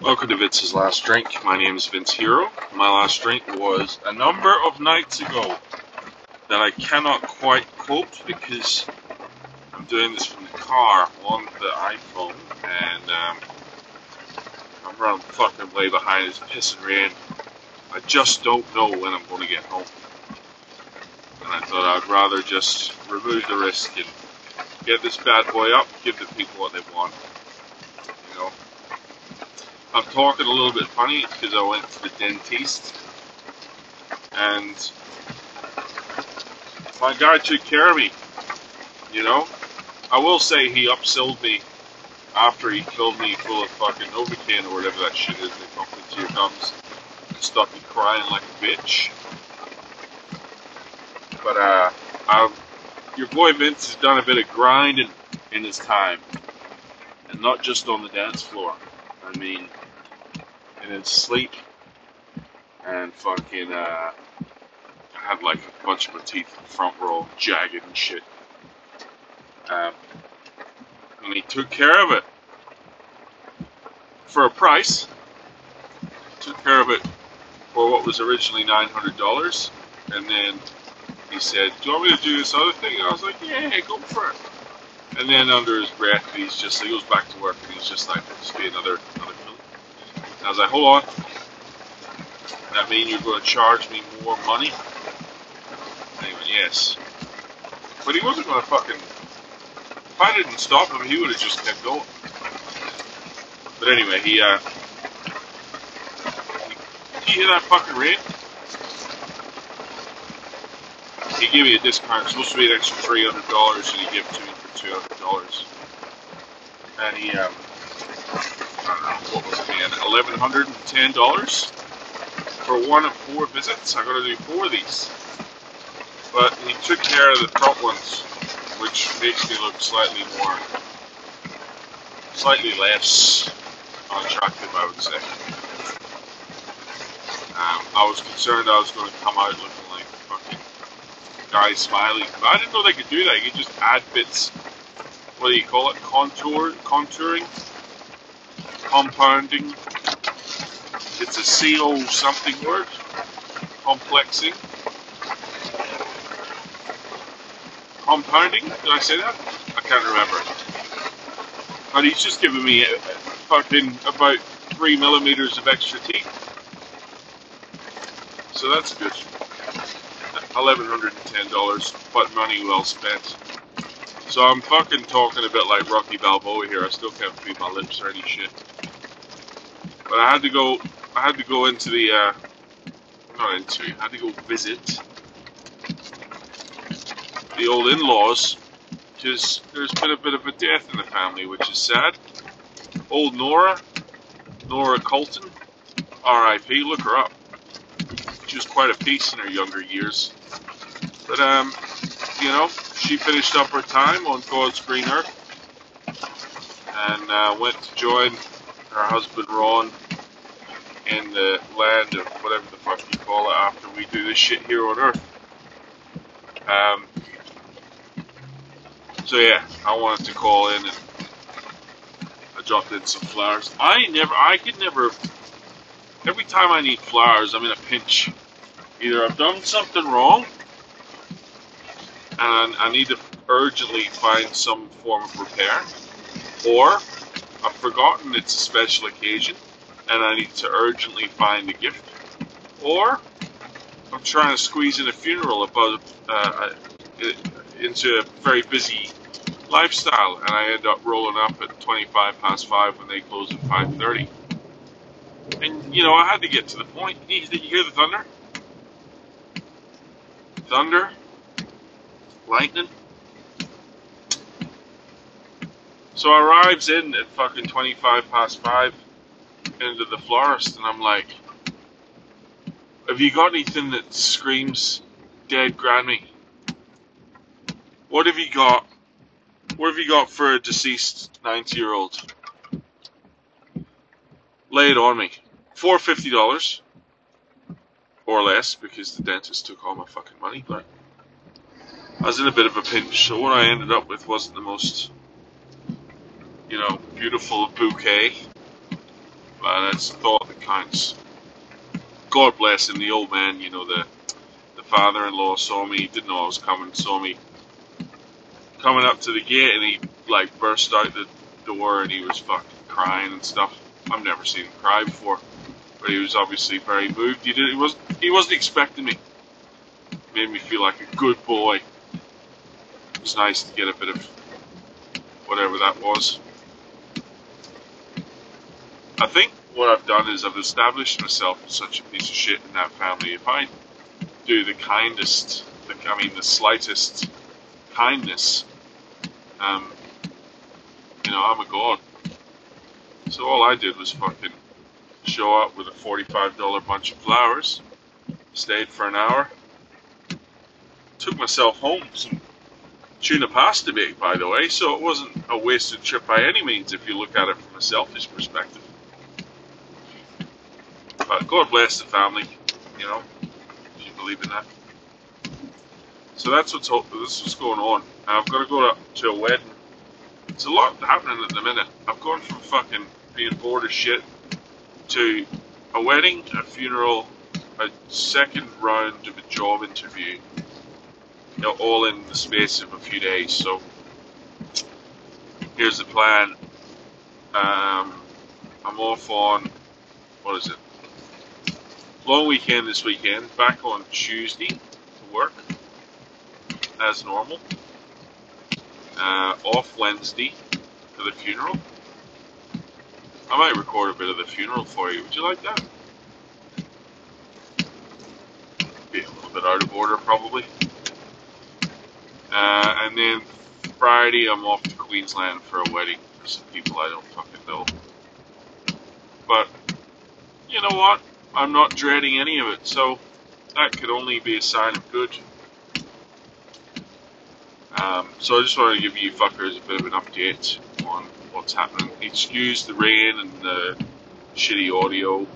Welcome to Vince's Last Drink. My name is Vince Hero. My last drink was a number of nights ago that I cannot quite quote because I'm doing this from the car on the iPhone and um, I'm running fucking way behind. It's pissing rain. I just don't know when I'm going to get home. And I thought I'd rather just remove the risk and get this bad boy up, give the people what they want. I'm talking a little bit funny because I went to the dentist and my guy took care of me. You know, I will say he upsold me after he filled me full of fucking Novocaine or whatever that shit is they pump into your gums and stuck me crying like a bitch. But uh, I've, your boy Vince has done a bit of grinding in his time, and not just on the dance floor. I mean, in his sleep, and fucking uh, I had like a bunch of my teeth in the front were all jagged and shit. Um, and he took care of it for a price. Took care of it for what was originally nine hundred dollars, and then he said, "Do you want me to do this other thing?" And I was like, "Yeah, go for it." And then under his breath, he's just he goes back to work, and he's just like, "Just be another another film." And I was like, "Hold on, that mean you're going to charge me more money?" He "Yes." But he wasn't going to fucking. If I didn't stop him, he would have just kept going. But anyway, he uh, he hear that fucking rate? He gave me a discount. Supposed to be an extra three hundred dollars, and he gave it to me for two hundred dollars. And he, um, what was it, man, eleven hundred and ten dollars for one of four visits. I got to do four of these. But he took care of the top ones, which makes me look slightly more, slightly less attractive I would say. Um, I was concerned I was going to come out looking like a fucking guy smiling. But I didn't know they could do that. You could just add bits. What do you call it? Contour, contouring, compounding. It's a CO something word. Complexing. Compounding? Did I say that? I can't remember. But he's just giving me a, a fucking about three millimeters of extra teeth. So that's good. Eleven hundred and ten dollars, but money well spent. So I'm fucking talking a bit like Rocky Balboa here. I still can't feed my lips or any shit. But I had to go. I had to go into the. Uh, not into. I had to go visit the old in-laws because there's been a bit of a death in the family, which is sad. Old Nora, Nora Colton, R.I.P. Look her up. She was quite a piece in her younger years. But, um, you know, she finished up her time on God's green earth and uh, went to join her husband Ron in the land of whatever the fuck you call it after we do this shit here on earth. Um, so yeah, I wanted to call in and I dropped in some flowers. I never, I could never, every time I need flowers, I'm in a pinch. Either I've done something wrong and I need to urgently find some form of repair, or I've forgotten it's a special occasion and I need to urgently find a gift, or I'm trying to squeeze in a funeral about uh, into a very busy lifestyle, and I end up rolling up at 25 past five when they close at 5:30. And you know, I had to get to the point. Did you hear the thunder? Thunder, lightning. So I arrives in at fucking 25 past five into the florist, and I'm like, "Have you got anything that screams dead granny?" What have you got? What have you got for a deceased 90 year old? Lay it on me. For $50 or less because the dentist took all my fucking money, but I was in a bit of a pinch, so what I ended up with wasn't the most, you know, beautiful bouquet. But that's the thought that counts. God bless him, the old man, you know, the the father-in-law saw me, didn't know I was coming, saw me coming up to the gate, and he like burst out the door, and he was fucking crying and stuff. I've never seen him cry before, but he was obviously very moved. He did. He was. He wasn't expecting me. Made me feel like a good boy. It was nice to get a bit of whatever that was. I think what I've done is I've established myself as such a piece of shit in that family. If I do the kindest, the, I mean the slightest kindness, um, you know, I'm a god. So all I did was fucking show up with a $45 bunch of flowers, stayed for an hour, took myself home some tuna pasta bake, by the way, so it wasn't a wasted trip by any means if you look at it from a selfish perspective. But God bless the family, you know, you believe in that. So that's what's this is what's going on. I've got to go to, to a wedding. It's a lot happening at the minute. I've gone from fucking being bored as shit to a wedding, a funeral, a second round of a job interview, you know, all in the space of a few days. So here's the plan. Um, I'm off on what is it? Long weekend this weekend. Back on Tuesday to work as normal. Uh, off Wednesday for the funeral. I might record a bit of the funeral for you. Would you like that? Be a little bit out of order, probably. Uh, and then Friday, I'm off to Queensland for a wedding for some people I don't fucking know. But, you know what? I'm not dreading any of it, so that could only be a sign of good. Um, so I just want to give you fuckers a bit of an update on what's happening. Excuse the rain and the shitty audio.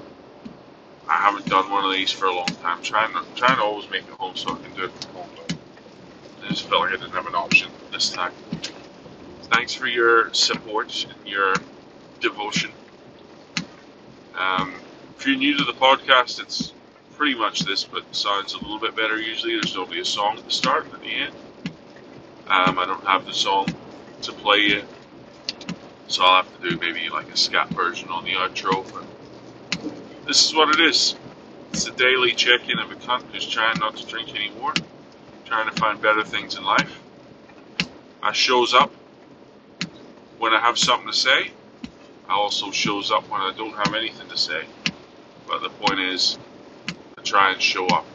I haven't done one of these for a long time. I'm trying to, trying to always make it home so I can do it from home. But I just felt like I didn't have an option this time. Thanks for your support and your devotion. Um, if you're new to the podcast, it's pretty much this, but sounds a little bit better usually. There's normally a song at the start and at the end. Um, I don't have the song to play yet, so I'll have to do maybe like a scat version on the outro. But this is what it is. It's a daily check-in of a cunt who's trying not to drink anymore, trying to find better things in life. I shows up when I have something to say. I also shows up when I don't have anything to say. But the point is, I try and show up.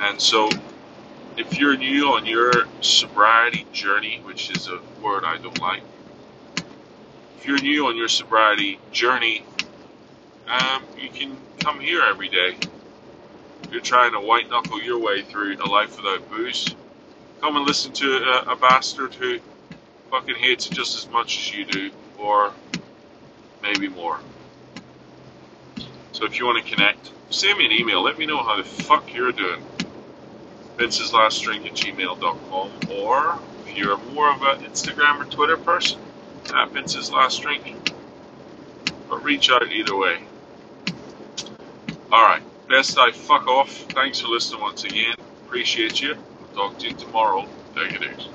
And so, if you're new on your sobriety journey, which is a word I don't like, if you're new on your sobriety journey, um, you can come here every day. If you're trying to white knuckle your way through a life without booze, come and listen to a, a bastard who fucking hates it just as much as you do, or maybe more. So if you want to connect, send me an email. Let me know how the fuck you're doing. Vince's Last Drink at gmail.com. Or if you're more of an Instagram or Twitter person, at Vince's Last Drink. But reach out either way. Alright, best I fuck off. Thanks for listening once again. Appreciate you. I'll talk to you tomorrow. Take it easy.